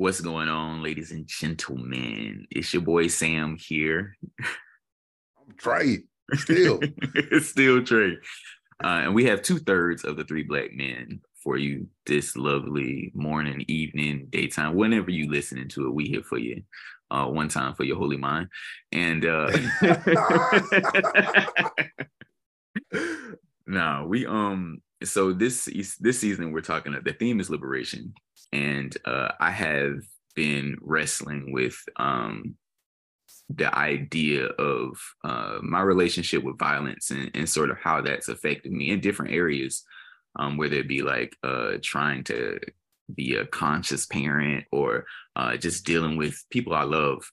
What's going on, ladies and gentlemen? It's your boy Sam here. I'm Trey. Still. it's still Trey. Uh, and we have two thirds of the three black men for you this lovely morning, evening, daytime, whenever you listening to it. We here for you. Uh, one time for your holy mind. And uh no, we um so this this season we're talking the theme is liberation. And uh I have been wrestling with um the idea of uh, my relationship with violence and, and, sort of how that's affected me in different areas, um, whether it be like uh, trying to be a conscious parent or uh, just dealing with people I love.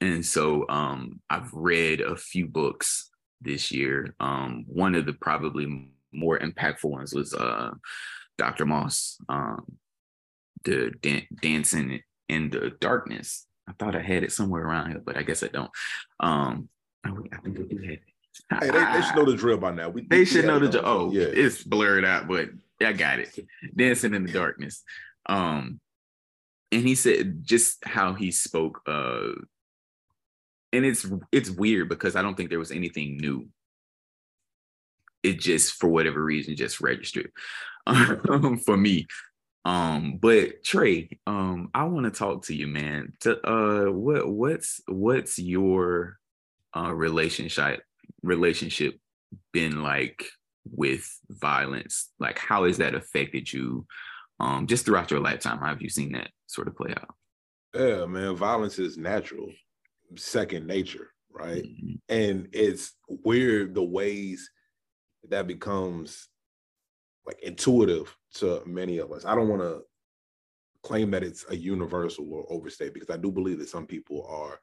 And so um, I've read a few books this year. Um, one of the probably more impactful ones was uh, Dr. Moss, um, the Dan- Dancing in the Darkness I thought I had it somewhere around here, but I guess I don't. Um, I, think I do have it. Hey, they, they, should know the drill by now. We, they we should know the drill. Oh, yeah, it's blurred out, but I got it. Dancing in the darkness. Um, and he said just how he spoke. Uh, and it's it's weird because I don't think there was anything new. It just for whatever reason just registered um, for me. Um, but Trey, um, I want to talk to you, man. To uh, what what's what's your uh relationship relationship been like with violence? Like, how has that affected you? Um, just throughout your lifetime, how have you seen that sort of play out? Yeah, man, violence is natural, second nature, right? Mm-hmm. And it's weird the ways that becomes like intuitive to many of us. I don't want to claim that it's a universal or overstate because I do believe that some people are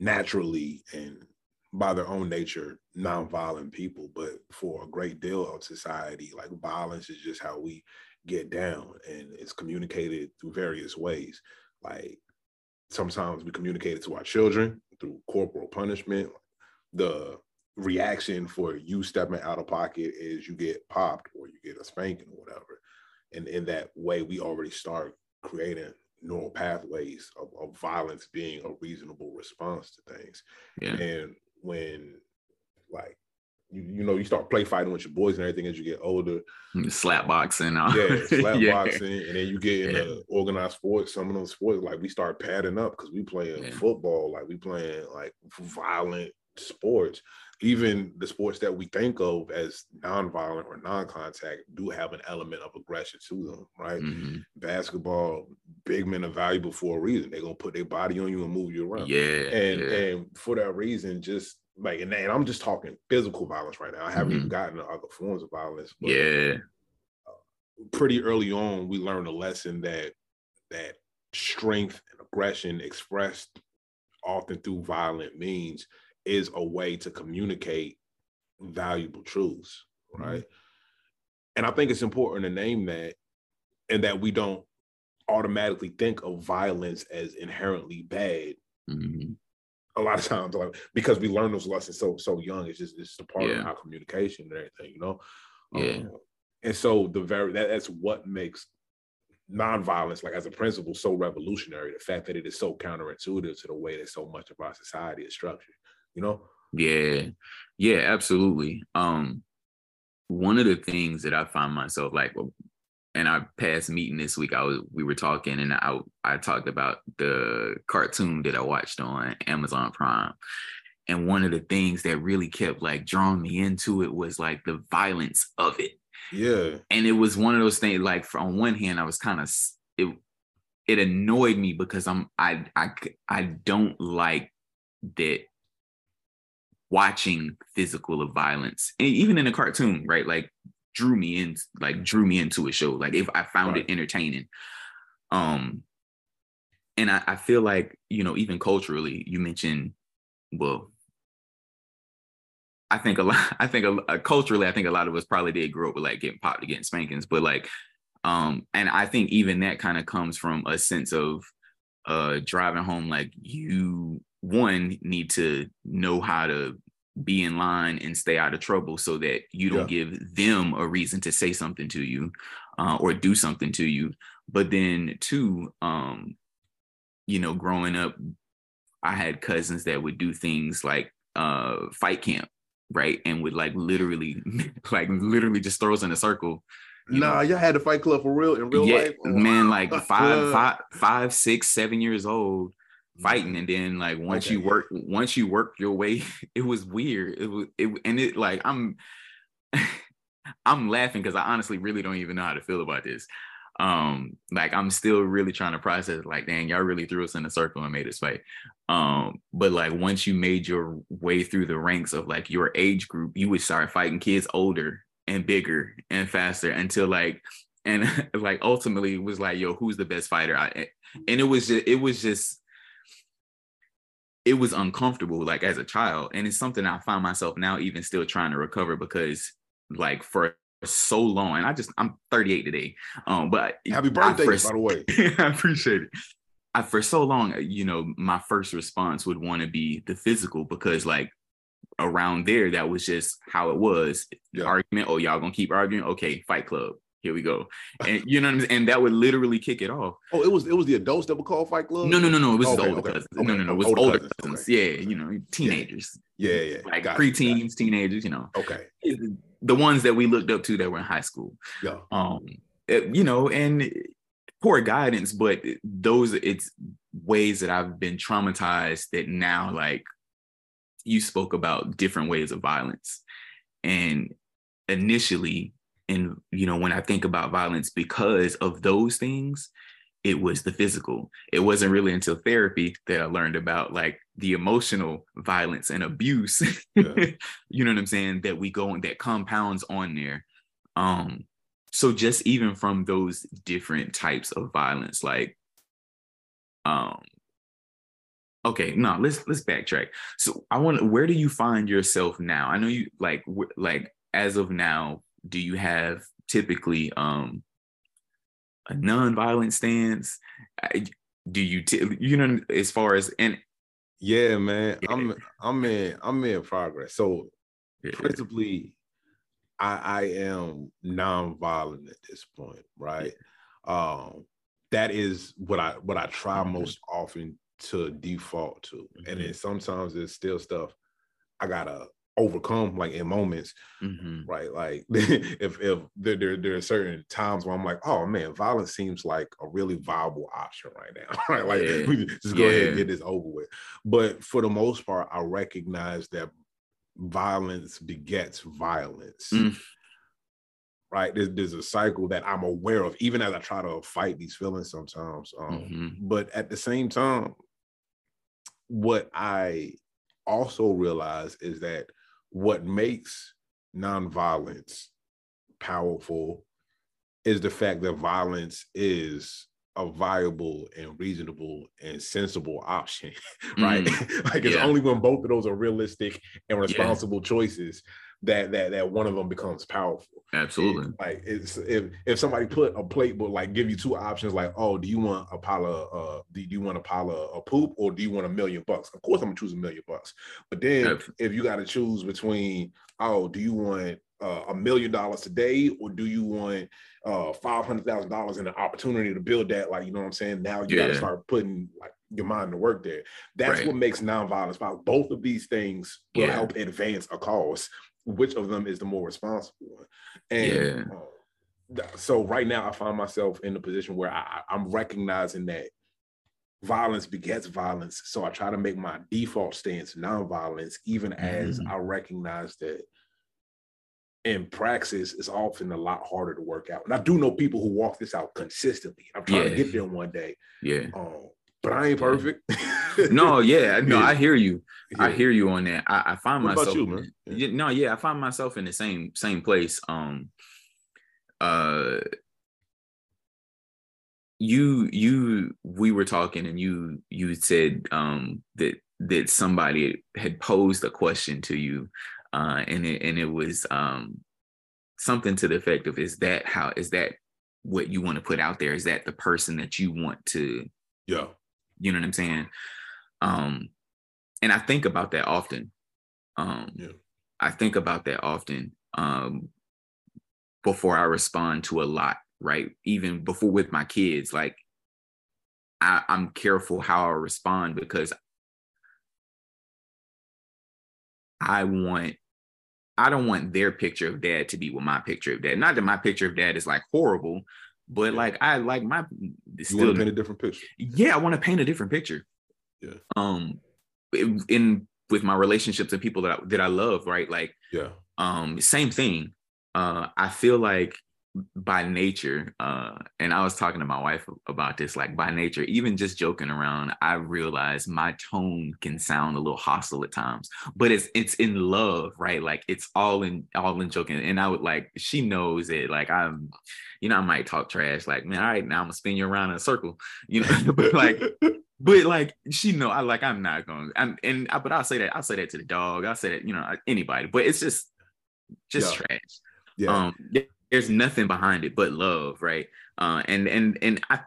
naturally and by their own nature nonviolent people, but for a great deal of society, like violence is just how we get down and it's communicated through various ways. Like sometimes we communicate it to our children through corporal punishment. The reaction for you stepping out of pocket is you get popped or you get a spanking or whatever. And in that way, we already start creating neural pathways of, of violence being a reasonable response to things. Yeah. And when like you, you know, you start play fighting with your boys and everything as you get older. Slap boxing. Uh, yeah, slap yeah. boxing. And then you get into yeah. organized sports. Some of those sports, like we start padding up because we playing yeah. football, like we playing like violent sports even the sports that we think of as non-violent or non-contact do have an element of aggression to them, right? Mm-hmm. Basketball, big men are valuable for a reason. They're gonna put their body on you and move you around. Yeah. And yeah. and for that reason, just like and, and, I'm just talking physical violence right now. I haven't mm-hmm. even gotten to other forms of violence. But, yeah. Uh, pretty early on, we learned a lesson that that strength and aggression expressed often through violent means is a way to communicate valuable truths, mm-hmm. right? Mm-hmm. And I think it's important to name that and that we don't automatically think of violence as inherently bad. Mm-hmm. A lot of times, like, because we learn those lessons so so young, it's just it's a part yeah. of our communication and everything, you know. Yeah. Um, and so the very that, that's what makes nonviolence, like as a principle, so revolutionary. The fact that it is so counterintuitive to the way that so much of our society is structured you know? Yeah. Yeah, absolutely. Um, one of the things that I find myself like, and our past meeting this week, I was we were talking, and I I talked about the cartoon that I watched on Amazon Prime, and one of the things that really kept like drawing me into it was like the violence of it. Yeah, and it was one of those things. Like, for, on one hand, I was kind of it. It annoyed me because I'm I I I don't like that watching physical violence, and even in a cartoon, right? Like drew me in, like drew me into a show. Like if I found right. it entertaining. Um, and I, I feel like you know, even culturally, you mentioned, well, I think a lot. I think a, a, culturally, I think a lot of us probably did grow up with like getting popped, getting spankings, but like, um, and I think even that kind of comes from a sense of uh driving home like you one need to know how to be in line and stay out of trouble so that you don't yeah. give them a reason to say something to you uh, or do something to you but then two um you know growing up i had cousins that would do things like uh fight camp right and would like literally like literally just throw us in a circle nah, know? y'all had a fight club for real in real yeah, life. Man, like five, five, five, six, seven years old, fighting mm-hmm. and then like once okay. you work once you work your way it was weird it was it and it like i'm i'm laughing because i honestly really don't even know how to feel about this um like i'm still really trying to process like dang y'all really threw us in a circle and made us fight um but like once you made your way through the ranks of like your age group you would start fighting kids older and bigger and faster until like and like ultimately was like yo who's the best fighter I, and it was just it was just it was uncomfortable like as a child and it's something i find myself now even still trying to recover because like for so long and i just i'm 38 today um but happy birthday by the way. I appreciate it. I, for so long you know my first response would want to be the physical because like around there that was just how it was. Yeah. argument oh y'all gonna keep arguing? Okay fight club here we go. And you know what I'm saying? And that would literally kick it off. Oh, it was it was the adults that would call Fight Club? No, no, no, no. It was okay, older okay, cousins. Okay, no, no, no. It was older, older cousins. cousins. Yeah, you know, teenagers. Yeah, yeah. yeah. Like got preteens, it, teenagers, you know. Okay. The ones that we looked up to that were in high school. Yeah. Um, it, you know, and poor guidance, but those it's ways that I've been traumatized that now like you spoke about different ways of violence. And initially and you know when i think about violence because of those things it was the physical. It wasn't really until therapy that i learned about like the emotional violence and abuse. Yeah. you know what i'm saying? That we go and that compounds on there. Um so just even from those different types of violence like um okay no let's let's backtrack. So i want where do you find yourself now? I know you like like as of now do you have typically um a non-violent stance do you t- you know as far as and yeah man yeah. i'm i'm in i'm in progress so yeah. principally i i am non-violent at this point right yeah. um that is what i what i try mm-hmm. most often to default to mm-hmm. and then sometimes there's still stuff i gotta overcome like in moments mm-hmm. right like if if there, there, there are certain times where i'm like oh man violence seems like a really viable option right now right like yeah. we just go yeah. ahead and get this over with but for the most part i recognize that violence begets violence mm. right there's, there's a cycle that i'm aware of even as i try to fight these feelings sometimes um, mm-hmm. but at the same time what i also realize is that what makes nonviolence powerful is the fact that violence is a viable and reasonable and sensible option, right? Mm, like it's yeah. only when both of those are realistic and responsible yeah. choices that that that one of them becomes powerful. Absolutely. Like it's if if somebody put a plate but like give you two options, like, oh, do you want a pile of uh do you want a pile of, of poop or do you want a million bucks? Of course I'm gonna choose a million bucks. But then Absolutely. if you gotta choose between, oh, do you want uh, a million dollars today or do you want uh five hundred thousand dollars and an opportunity to build that? Like, you know what I'm saying? Now you yeah. gotta start putting like your mind to work there. That's right. what makes nonviolence violent. Both of these things will yeah. help advance a cause which of them is the more responsible one. And yeah. uh, so right now I find myself in a position where I, I'm recognizing that violence begets violence. So I try to make my default stance nonviolence, even as mm-hmm. I recognize that in praxis it's often a lot harder to work out. And I do know people who walk this out consistently. I'm trying yeah. to get there one day. Yeah. Um, but I ain't perfect. no, yeah, no, yeah. I hear you. Yeah. I hear you on that. I, I find what myself. you, man? Yeah. No, yeah, I find myself in the same same place. Um, uh, you you we were talking and you you said um that that somebody had posed a question to you uh and it and it was um something to the effect of is that how is that what you want to put out there is that the person that you want to yeah you know what i'm saying um and i think about that often um yeah. i think about that often um before i respond to a lot right even before with my kids like I, i'm careful how i respond because i want I don't want their picture of dad to be with my picture of dad. Not that my picture of dad is like horrible, but yeah. like I like my you still, want to paint a different picture. Yeah, I want to paint a different picture. Yeah. Um, in with my relationships and people that I, that I love, right? Like, yeah. Um, same thing. Uh, I feel like by nature uh and i was talking to my wife about this like by nature even just joking around i realize my tone can sound a little hostile at times but it's it's in love right like it's all in all in joking and i would like she knows it like i'm you know i might talk trash like man all right now i'm gonna spin you around in a circle you know but like but like she know i like i'm not going i'm and I, but i'll say that i'll say that to the dog i'll say that you know anybody but it's just just yeah. trash yeah. um there's nothing behind it but love, right? Uh, and and and I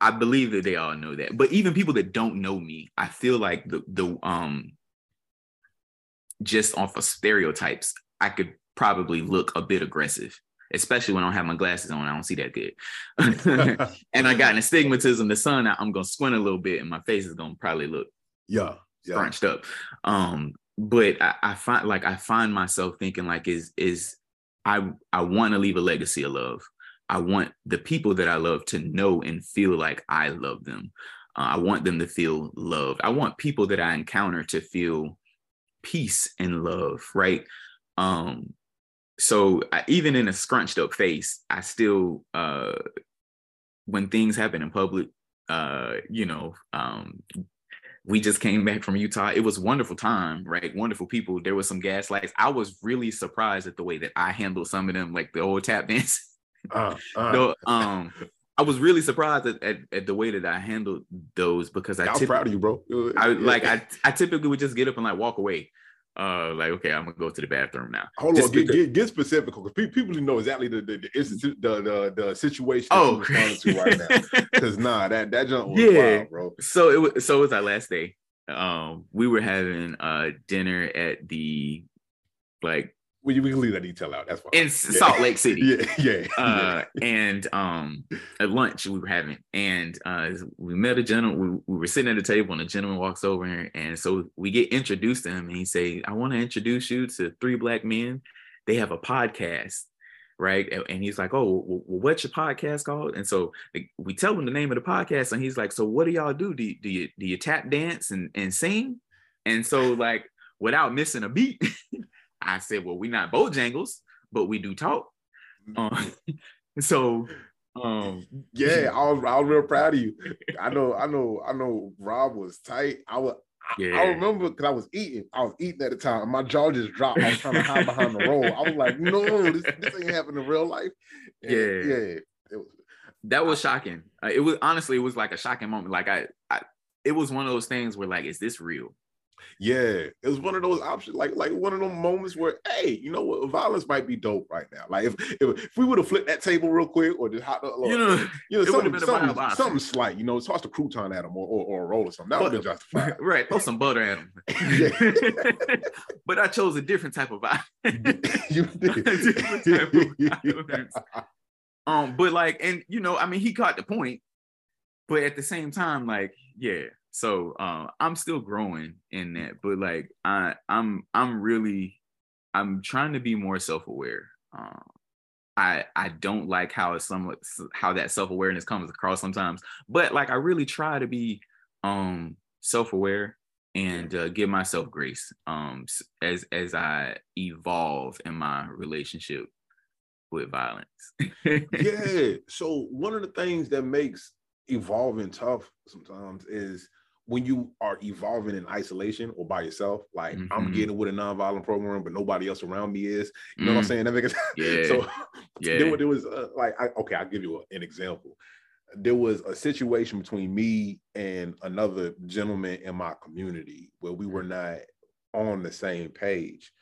I believe that they all know that. But even people that don't know me, I feel like the the um just off of stereotypes, I could probably look a bit aggressive, especially when I don't have my glasses on. I don't see that good. and I got an astigmatism. The sun, I'm gonna squint a little bit, and my face is gonna probably look yeah, yeah. scrunched up. Um, but I, I find like I find myself thinking like is is I I want to leave a legacy of love. I want the people that I love to know and feel like I love them. Uh, I want them to feel loved. I want people that I encounter to feel peace and love, right? Um, so I, even in a scrunched up face, I still, uh, when things happen in public, uh, you know, um, we just came back from Utah. It was wonderful time, right? Wonderful people. There was some gaslights. I was really surprised at the way that I handled some of them, like the old tap dance. Uh, uh. so, um, I was really surprised at, at, at, the way that I handled those because I. I'm proud of you, bro. I like I I typically would just get up and like walk away uh like okay i'm gonna go to the bathroom now. Hold Just on get, get, get, specific because people didn't know exactly the the the, the, the, the situation oh. responding to right now. Because nah that that jump was yeah. wild, bro. So it was so it was our last day. Um we were having uh dinner at the like we, we can leave that detail out. That's fine. In yeah. Salt Lake City. yeah, yeah, uh, yeah. And um, at lunch we were having, and uh, we met a gentleman. We, we were sitting at a table, and a gentleman walks over, and so we get introduced to him, and he say, "I want to introduce you to three black men. They have a podcast." Right. And he's like, Oh, well, what's your podcast called? And so we tell him the name of the podcast. And he's like, So what do y'all do? Do you, do you, do you tap dance and, and sing? And so, like, without missing a beat, I said, well, we're not Bojangles, but we do talk. Um, so um yeah, I was I was real proud of you. I know, I know, I know Rob was tight. I was yeah. I, remember because I was eating. I was eating at the time. My jaw just dropped. I was trying to hide behind the roll. I was like, no, this, this ain't happening in real life. And yeah. Yeah. It was, that was shocking. Uh, it was honestly, it was like a shocking moment. Like I, I, it was one of those things where like, is this real? Yeah, it was one of those options, like like one of those moments where, hey, you know what, violence might be dope right now. Like if if, if we would have flipped that table real quick, or just hot, you know, you know, something, something, something slight, you know, toss a crouton at them or, or, or a roll or something. That would have been justified. Right, throw some butter at them. but I chose a different type of violence. you did. um, but like, and you know, I mean, he caught the point, but at the same time, like, yeah so uh, I'm still growing in that, but like I I'm I'm really I'm trying to be more self-aware. Um, I I don't like how it's how that self-awareness comes across sometimes, but like I really try to be um self-aware and uh, give myself grace um as as I evolve in my relationship with violence. yeah. So one of the things that makes evolving tough sometimes is when you are evolving in isolation or by yourself, like mm-hmm. I'm getting with a nonviolent program, but nobody else around me is. You know mm. what I'm mm. saying? That makes yeah. so yeah. there, there was uh, like, I, okay, I'll give you an example. There was a situation between me and another gentleman in my community where we were not on the same page,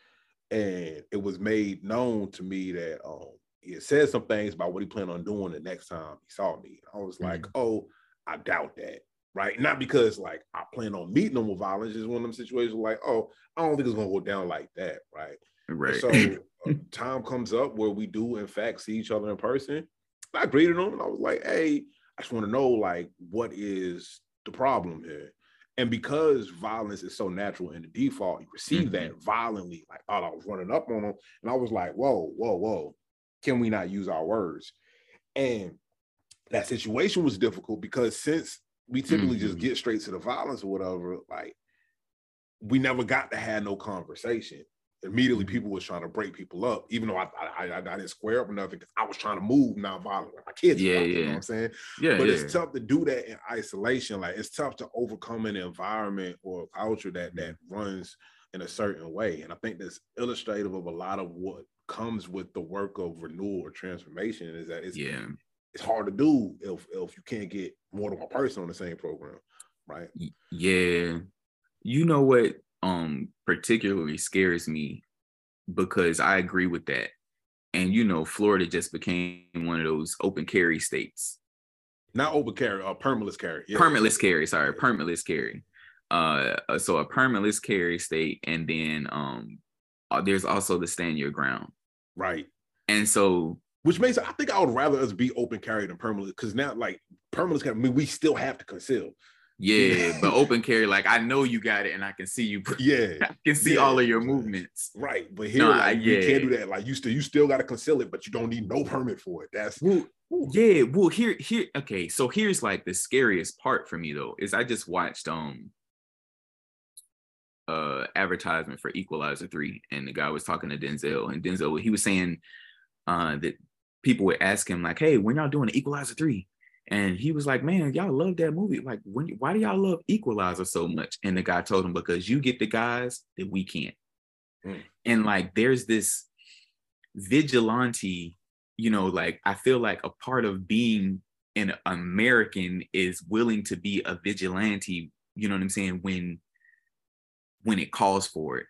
and it was made known to me that um, he said some things about what he planned on doing the next time he saw me. I was like, mm-hmm. oh, I doubt that right? Not because like I plan on meeting them with violence. It's one of them situations like, oh, I don't think it's gonna go down like that, right? Right. So uh, time comes up where we do in fact see each other in person. I greeted him and I was like, hey, I just want to know like what is the problem here? And because violence is so natural in the default, you receive mm-hmm. that violently. Like, oh, I was running up on him, and I was like, whoa, whoa, whoa, can we not use our words? And that situation was difficult because since we typically mm-hmm. just get straight to the violence or whatever. Like we never got to have no conversation. Immediately, mm-hmm. people was trying to break people up, even though I I, I, I didn't square up or nothing because I was trying to move non-violent. my kids, yeah, yeah. You know what I'm saying? Yeah, but yeah. it's tough to do that in isolation. Like it's tough to overcome an environment or culture that that runs in a certain way. And I think that's illustrative of a lot of what comes with the work of renewal or transformation is that it's yeah it's hard to do if if you can't get more than one person on the same program, right? Yeah. You know what um particularly scares me because I agree with that. And you know, Florida just became one of those open carry states. Not open carry, uh, permitless carry. Yeah. Permitless carry, sorry, permitless carry. Uh, so a permitless carry state, and then um, uh, there's also the stand your ground. Right. And so which makes I think I would rather us be open carry than permanent because now like permanent carry, I mean, we still have to conceal. Yeah, but open carry, like I know you got it, and I can see you. Yeah, I can see yeah. all of your movements. Right, but here, no, like, yeah. you can't do that. Like you still, you still got to conceal it, but you don't need no permit for it. That's well, yeah. Well, here, here, okay. So here's like the scariest part for me though is I just watched um uh advertisement for Equalizer three, and the guy was talking to Denzel, and Denzel he was saying uh that people would ask him like, "Hey, when y'all doing Equalizer 3? And he was like, "Man, y'all love that movie. Like, when why do y'all love Equalizer so much?" And the guy told him, "Because you get the guys that we can't." Mm. And like, there's this vigilante, you know, like I feel like a part of being an American is willing to be a vigilante. You know what I'm saying? When when it calls for it.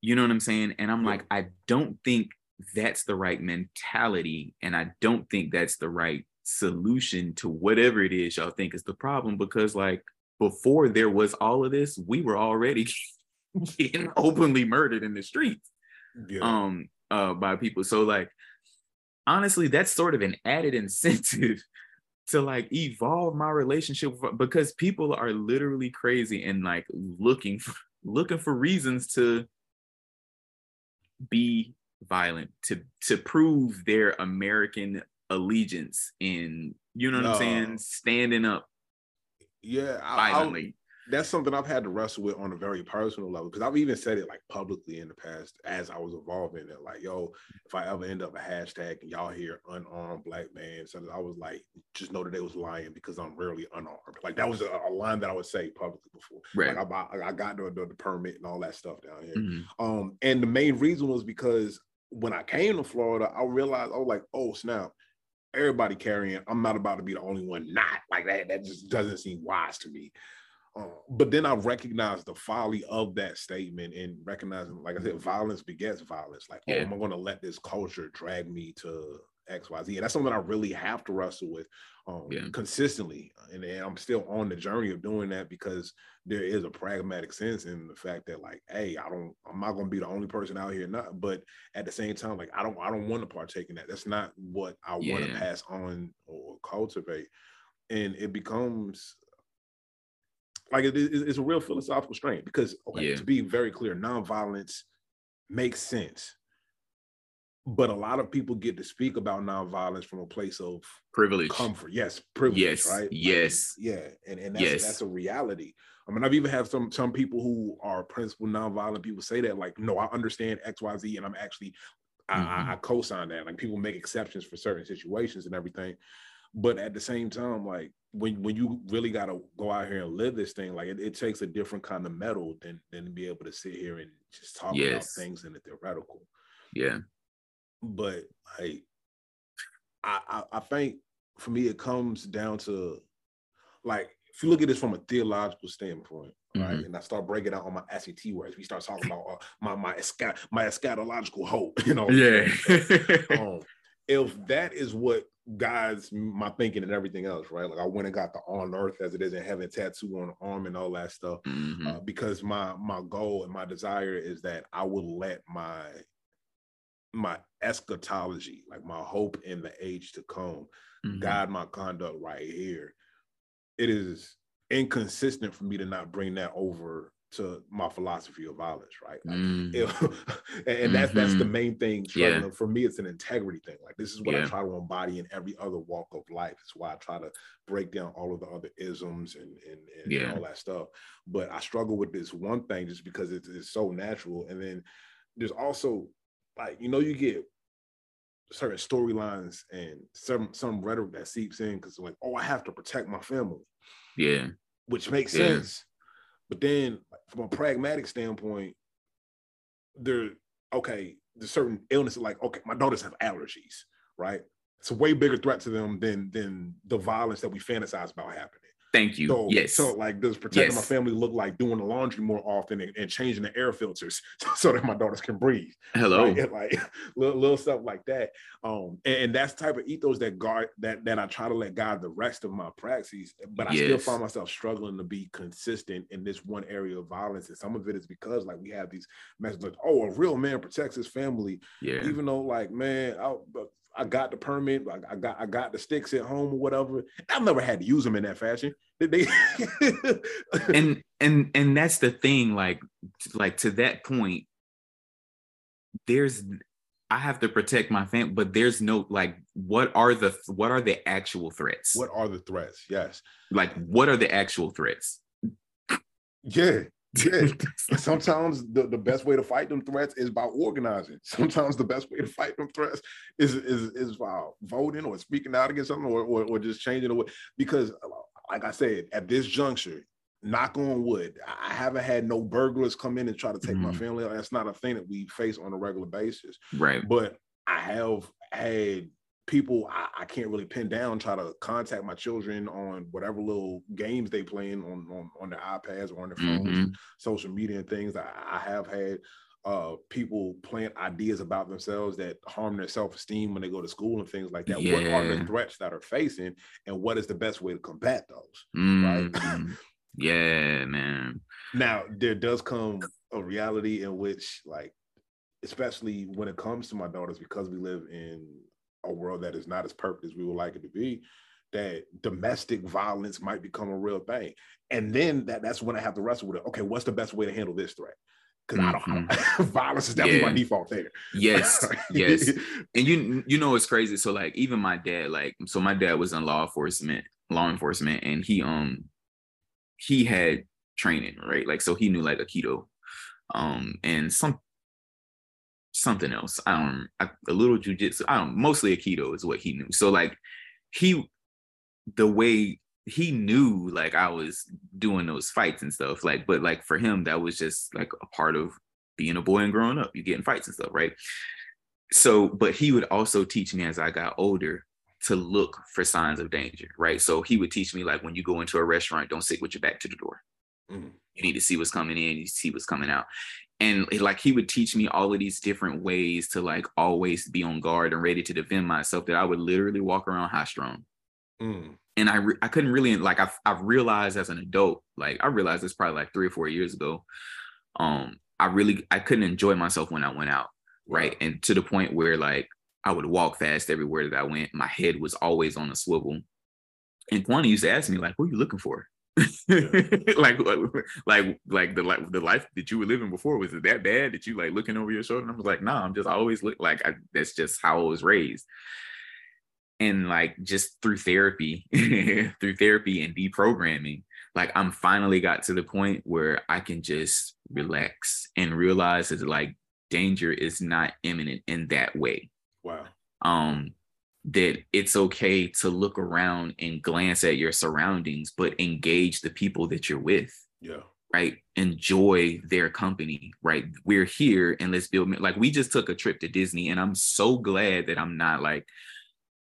You know what I'm saying? And I'm like, I don't think that's the right mentality. And I don't think that's the right solution to whatever it is y'all think is the problem because, like, before there was all of this, we were already getting openly murdered in the streets yeah. um, uh, by people. So, like, honestly, that's sort of an added incentive to like evolve my relationship because people are literally crazy and like looking for looking for reasons to be violent to to prove their American allegiance in you know what no. I'm saying, standing up. Yeah, violently. I, that's something I've had to wrestle with on a very personal level because I've even said it like publicly in the past as I was evolving it. Like, yo, if I ever end up a hashtag and y'all hear unarmed black man, so I was like, just know that they was lying because I'm rarely unarmed. Like that was a, a line that I would say publicly before. Right. Like I, I got the, the, the, permit and all that stuff down here. Mm-hmm. Um, and the main reason was because when I came to Florida, I realized I was like, oh snap, everybody carrying. I'm not about to be the only one not like that. That just doesn't seem wise to me. Uh, but then I recognized the folly of that statement and recognizing, like I said, violence begets violence. Like, oh, yeah. oh, am I going to let this culture drag me to X, Y, Z? And that's something I really have to wrestle with um, yeah. consistently. And, and, I'm still on the journey of doing that because there is a pragmatic sense in the fact that, like, hey, I don't, I'm not going to be the only person out here, not. But at the same time, like, I don't, I don't want to partake in that. That's not what I yeah. want to pass on or cultivate. And it becomes like it, it's a real philosophical strain because okay, yeah. to be very clear, nonviolence makes sense. But a lot of people get to speak about nonviolence from a place of privilege, comfort. Yes, privilege. Yes, right. Yes, like, yeah, and and that's, yes. that's a reality. I mean, I've even had some some people who are principled nonviolent people say that, like, no, I understand X, Y, Z, and I'm actually mm-hmm. I, I co-sign that. Like, people make exceptions for certain situations and everything. but at the same time, like when when you really got to go out here and live this thing, like it, it, takes a different kind of mettle than than to be able to sit here and just talk yes. about things in the theoretical. Yeah. But like, I, I I think for me it comes down to like if you look at this from a theological standpoint, right, mm-hmm. and I start breaking out on my SAT words, we start talking about uh, my my my eschatological hope, you know. Yeah. um, if that is what guides my thinking and everything else, right? Like I went and got the on earth as it is in heaven tattoo on the arm and all that stuff, mm-hmm. uh, because my my goal and my desire is that I will let my my eschatology, like my hope in the age to come, mm-hmm. guide my conduct right here it is inconsistent for me to not bring that over to my philosophy of violence, right? Like, mm. it, and that's mm-hmm. that's the mm-hmm. main thing. Yeah. For me, it's an integrity thing. Like this is what yeah. I try to embody in every other walk of life. It's why I try to break down all of the other isms and and, and yeah. all that stuff. But I struggle with this one thing just because it's, it's so natural. And then there's also like you know you get certain storylines and some some rhetoric that seeps in because like, oh, I have to protect my family. Yeah. Which makes yeah. sense. But then from a pragmatic standpoint, there okay, there's certain illnesses like, okay, my daughters have allergies, right? It's a way bigger threat to them than than the violence that we fantasize about happening. Thank you. So, yes. So like, does protecting yes. my family look like doing the laundry more often and, and changing the air filters so that my daughters can breathe? Hello. Right? Like little, little, stuff like that. Um, and, and, that's type of ethos that guard that that I try to let guide the rest of my praxis. But I yes. still find myself struggling to be consistent in this one area of violence. And some of it is because like we have these messages like, oh, a real man protects his family. Yeah. Even though like, man, I, I got the permit, I, got I got the sticks at home or whatever. I've never had to use them in that fashion. They and and and that's the thing, like like to that point, there's I have to protect my family, but there's no like what are the what are the actual threats? What are the threats? Yes. Like what are the actual threats? Yeah. Yeah. Sometimes the, the best way to fight them threats is by organizing. Sometimes the best way to fight them threats is is is by voting or speaking out against something or, or, or just changing the way. Because, like I said, at this juncture, knock on wood, I haven't had no burglars come in and try to take mm-hmm. my family. That's not a thing that we face on a regular basis. Right. But I have had people I, I, can't really pin down try to contact my children on whatever little games they playing on on, on their iPads or on their phones, mm-hmm. social media and things. I, I have had uh, people plant ideas about themselves that harm their self-esteem when they go to school and things like that. Yeah. What are the threats that are facing and what is the best way to combat those? Mm-hmm. Right. yeah, man. Now there does come a reality in which like especially when it comes to my daughters because we live in a world that is not as perfect as we would like it to be, that domestic violence might become a real thing. And then that, that's when I have to wrestle with it. Okay, what's the best way to handle this threat? Because mm-hmm. I don't, mm-hmm. violence is definitely yeah. my default there. Yes, yes. And you you know it's crazy. So like even my dad, like so my dad was in law enforcement, law enforcement, and he um he had training, right? Like so he knew like Aikido. Um and some something else. I don't I, a little jujitsu. I don't mostly Aikido is what he knew. So like he the way he knew like I was doing those fights and stuff. Like, but like for him, that was just like a part of being a boy and growing up. You get in fights and stuff, right? So, but he would also teach me as I got older to look for signs of danger, right? So he would teach me like when you go into a restaurant, don't sit with your back to the door. Mm-hmm. You need to see what's coming in, you see what's coming out and like he would teach me all of these different ways to like always be on guard and ready to defend myself that I would literally walk around high strong. Mm. And I re- I couldn't really like I've I've realized as an adult like I realized this probably like three or four years ago. Um, I really I couldn't enjoy myself when I went out, right? And to the point where like I would walk fast everywhere that I went. My head was always on a swivel. And Kwani used to ask me like, "What are you looking for?" like like like the like the life that you were living before was it that bad that you like looking over your shoulder? And i was like no nah, i'm just always look like I, that's just how i was raised. And like just through therapy through therapy and deprogramming like i'm finally got to the point where i can just relax and realize that like danger is not imminent in that way. Wow. Um that it's okay to look around and glance at your surroundings, but engage the people that you're with. Yeah. Right. Enjoy their company. Right. We're here and let's build like we just took a trip to Disney and I'm so glad that I'm not like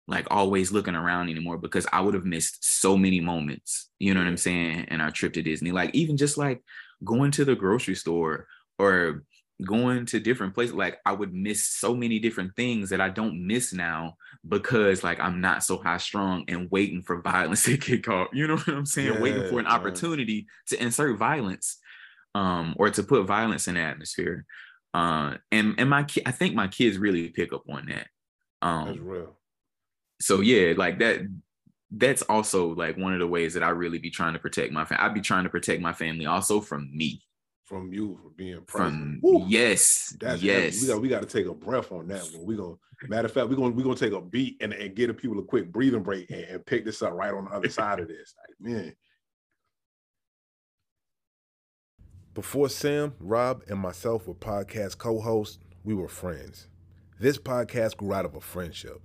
like always looking around anymore because I would have missed so many moments. You know what I'm saying? In our trip to Disney. Like even just like going to the grocery store or going to different places like i would miss so many different things that i don't miss now because like i'm not so high strong and waiting for violence to kick off. You know what i'm saying? Yeah, waiting for an opportunity to insert violence um or to put violence in the atmosphere. Uh and and my ki- i think my kids really pick up on that. Um that's real. so yeah like that that's also like one of the ways that i really be trying to protect my family i'd be trying to protect my family also from me from you for being present. From yes, That's yes. Heavy. We got we got to take a breath on that one. We gonna matter of fact, we're gonna we're gonna take a beat and, and give the people a quick breathing break and, and pick this up right on the other side of this. Like, man. Before Sam, Rob, and myself were podcast co-hosts, we were friends. This podcast grew out of a friendship.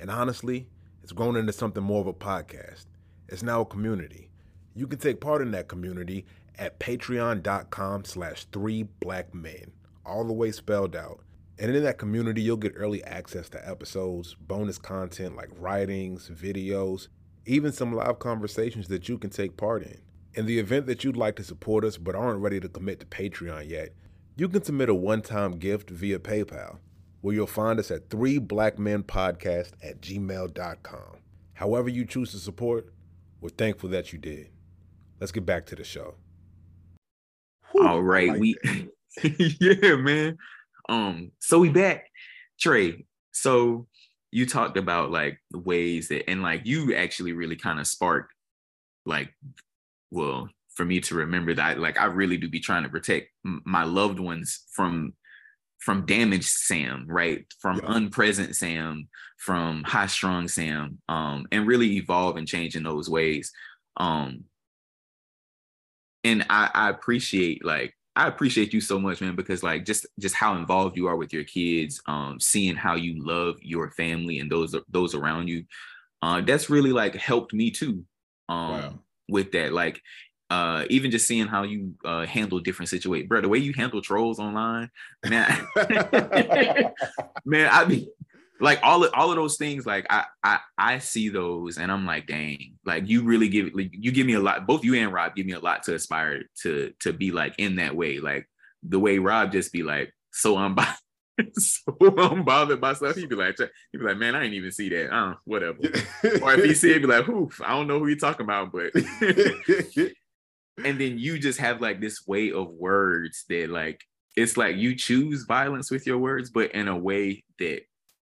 And honestly, it's grown into something more of a podcast. It's now a community. You can take part in that community at patreon.com slash three black men, all the way spelled out. And in that community, you'll get early access to episodes, bonus content like writings, videos, even some live conversations that you can take part in. In the event that you'd like to support us but aren't ready to commit to Patreon yet, you can submit a one time gift via PayPal, where you'll find us at 3blackmenpodcast at gmail.com. However, you choose to support, we're thankful that you did. Let's get back to the show. Whew, All right, like we yeah, man. Um, so we back, Trey. So you talked about like the ways that, and like you actually really kind of sparked, like, well, for me to remember that, like, I really do be trying to protect my loved ones from from damaged Sam, right? From yeah. unpresent Sam, from high strung Sam, um, and really evolve and change in those ways. Um, and I, I appreciate like I appreciate you so much, man, because like just just how involved you are with your kids, um, seeing how you love your family and those those around you, uh, that's really like helped me too, um, wow. with that. Like, uh, even just seeing how you uh handle different situations, bro. The way you handle trolls online, man, man, I be like all of all of those things like I, I i see those and i'm like dang like you really give like you give me a lot both you and rob give me a lot to aspire to to be like in that way. Like the way rob just be like so unbothered so unbothered by stuff he'd be like he'd be like man i didn't even see that uh whatever. Or if he see it be like oof i don't know who you're talking about but and then you just have like this way of words that like it's like you choose violence with your words but in a way that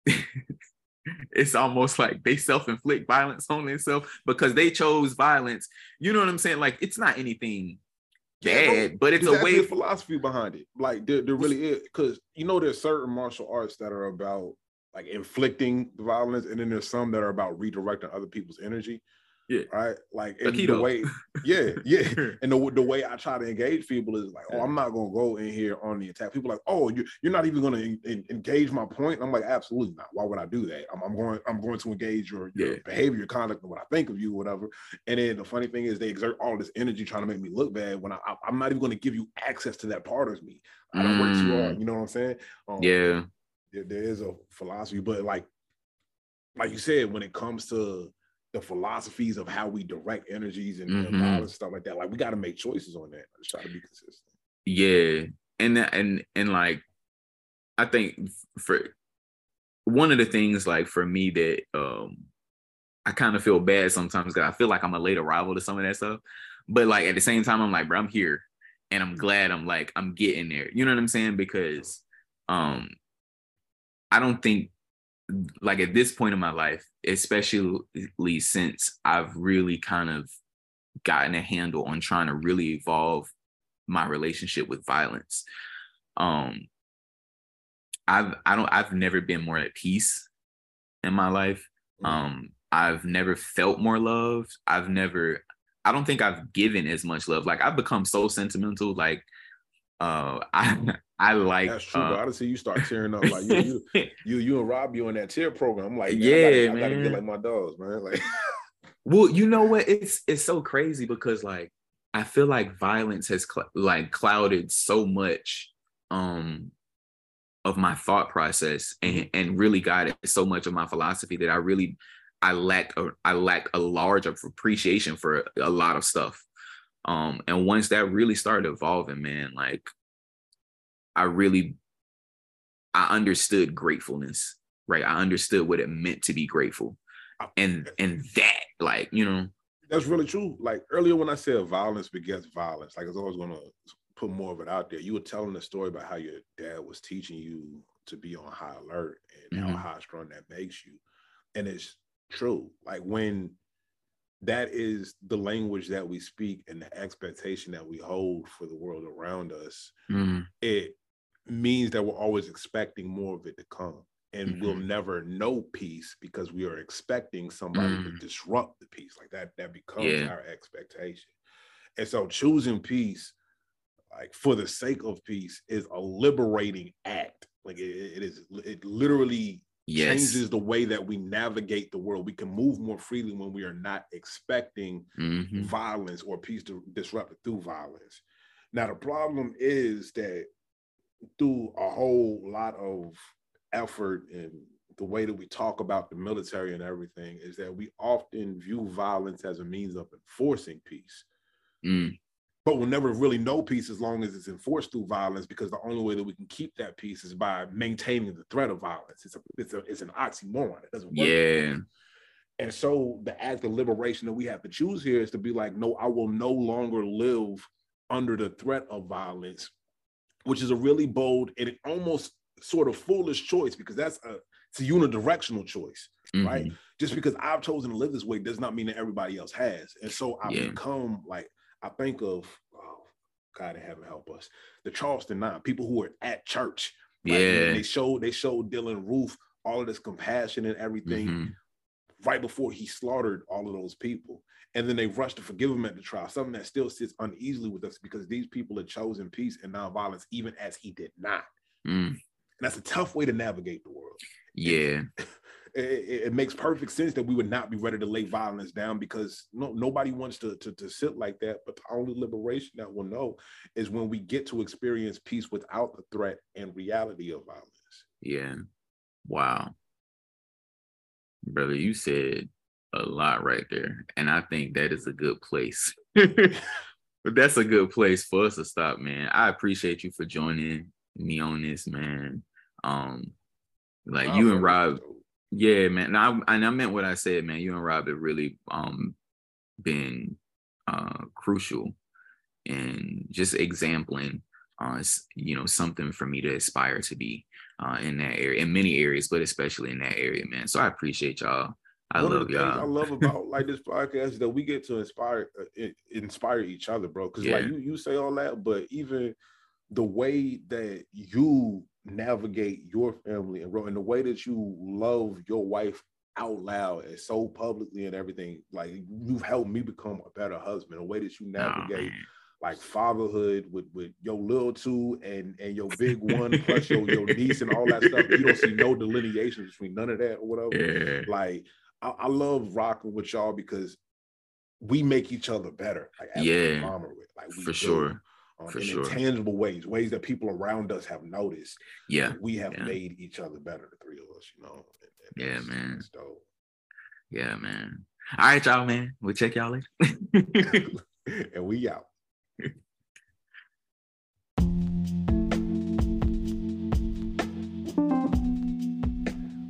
it's almost like they self-inflict violence on themselves because they chose violence. You know what I'm saying? Like it's not anything bad, but it's a way philosophy behind it. Like there, there really is because you know there's certain martial arts that are about like inflicting violence, and then there's some that are about redirecting other people's energy. Yeah. Right. Like and the way, yeah, yeah. and the, the way I try to engage people is like, oh, I'm not gonna go in here on the attack. People like, oh, you you're not even gonna engage my point. I'm like, absolutely not. Why would I do that? I'm, I'm going I'm going to engage your, your yeah. behavior, your conduct, what I think of you, whatever. And then the funny thing is, they exert all this energy trying to make me look bad when I, I am not even gonna give you access to that part of me. I don't mm. work too hard. You know what I'm saying? Um, yeah. There, there is a philosophy, but like like you said, when it comes to the philosophies of how we direct energies and, mm-hmm. and stuff like that. Like we got to make choices on that. Just try to be consistent. Yeah, and and and like I think for one of the things like for me that um I kind of feel bad sometimes because I feel like I'm a late arrival to some of that stuff. But like at the same time, I'm like, bro, I'm here and I'm glad I'm like I'm getting there. You know what I'm saying? Because um I don't think like at this point in my life, especially since I've really kind of gotten a handle on trying to really evolve my relationship with violence. Um I've I don't I've never been more at peace in my life. Mm-hmm. Um I've never felt more loved. I've never I don't think I've given as much love. Like I've become so sentimental like uh, I I like that's true. uh, I see you start tearing up like you, you, you, you and Rob, you in that tear program. I'm like, man, Yeah, I gotta, I gotta man. get like my dogs, man. Like, Well, you know what? It's it's so crazy because like I feel like violence has cl- like clouded so much um of my thought process and and really guided so much of my philosophy that I really I lack a I lack a large appreciation for a lot of stuff. Um and once that really started evolving, man, like I really I understood gratefulness, right? I understood what it meant to be grateful. And and that like, you know, that's really true. Like earlier when I said violence begets violence, like I was always gonna put more of it out there. You were telling the story about how your dad was teaching you to be on high alert and how Mhm. high strung that makes you. And it's true. Like when that is the language that we speak and the expectation that we hold for the world around us, mm, it means that we're always expecting more of it to come. And we'll Mhm. never know peace because we are expecting somebody to Mm. disrupt the peace. Like that, that becomes Yeah. our expectation. And so choosing peace, like for the sake of peace, is a liberating act. Like it, it is, it literally yes. changes the way that we navigate the world. We can move more freely when we are not expecting Mhm. violence or peace to disrupted through violence. Now the problem is that through a whole lot of effort and the way that we talk about the military and everything is that we often view violence as a means of enforcing peace. Mm, But we'll never really know peace as long as it's enforced through violence because the only way that we can keep that peace is by maintaining the threat of violence. It's a it's a it's an oxymoron. It doesn't work. yeah. And so the act of liberation that we have to choose here is to be like, no, I will no longer live under the threat of violence, which is a really bold and almost sort of foolish choice because that's a it's a unidirectional choice. Right. Mhm. Just because I've chosen to live this way does not mean that everybody else has. And so I've Yeah. become like I think of oh God in heaven help us, the Charleston Nine, people who were at church. Yeah. They showed they showed Dylann Roof all of this compassion and everything Mhm. right before he slaughtered all of those people. And then they rushed to forgive him at the trial, something that still sits uneasily with us because these people had chosen peace and nonviolence, even as he did not. Mm, And that's a tough way to navigate the world. yeah. It, it- makes perfect sense that we would not be ready to lay violence down because no, nobody wants to, to, to sit like that. But the only liberation that we'll know is when we get to experience peace without the threat and reality of violence. Yeah. Wow. Brother, you said a lot right there. And I think that is a good place. but that's a good place for us to stop, man. I appreciate you for joining me on this, man. Um, like Wow, you and Rob, yeah, man. Now, I, and I meant what I said, man. You and Rob have really um been uh crucial in just exempling uh you know something for me to aspire to be uh in that area in many areas, but especially in that area, man. So I appreciate y'all. I One love things I love about like this podcast is that we get to inspire uh, inspire each other, bro. Because like you you say all that, but even the way that you navigate your family and the way that you love your wife out loud and so publicly and everything, like you've helped me become a better husband. The way that you navigate man. like fatherhood with with your little two and and your big one plus your your niece and all that stuff. You don't see no delineation between none of that or whatever Yeah. like I, I love rocking with y'all because we make each other better like Yeah, conglomerate. like we for do, sure. Um, for in sure. intangible ways ways that people around us have noticed Yeah. we have yeah. made each other better the three of us you know and, and Yeah, that's- man. that's dope. Yeah, man. All right, y'all, man. We'll check y'all later. and we out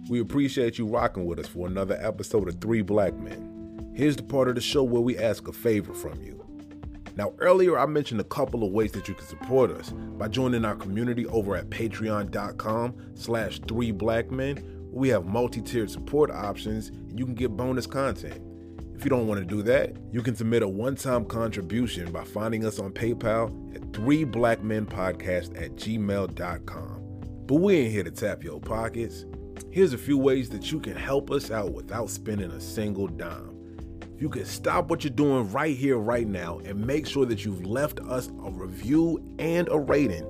We appreciate you rocking with us for another episode of Three Black Men. Here's the part of the show where we ask a favor from you. Now, earlier I mentioned a couple of ways that you can support us by joining our community over at patreon.com slash three black men. We have multi-tiered support options and you can get bonus content. If you don't want to do that, you can submit a one-time contribution by finding us on PayPal at three black men podcast at gmail.com. But we ain't here to tap your pockets. Here's a few ways that you can help us out without spending a single dime. You can stop what you're doing right here, right now, and make sure that you've left us a review and a rating.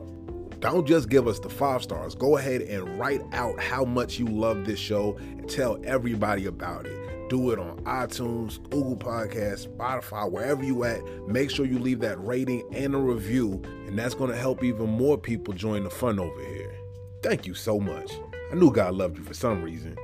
Don't just give us the five stars. Go ahead and write out how much you love this show and tell everybody about it do it on iTunes, Google Podcasts, Spotify, wherever you at. Make sure you leave that rating and a review, and that's going to help even more people join the fun over here. Thank you so much. I knew God loved you for some reason.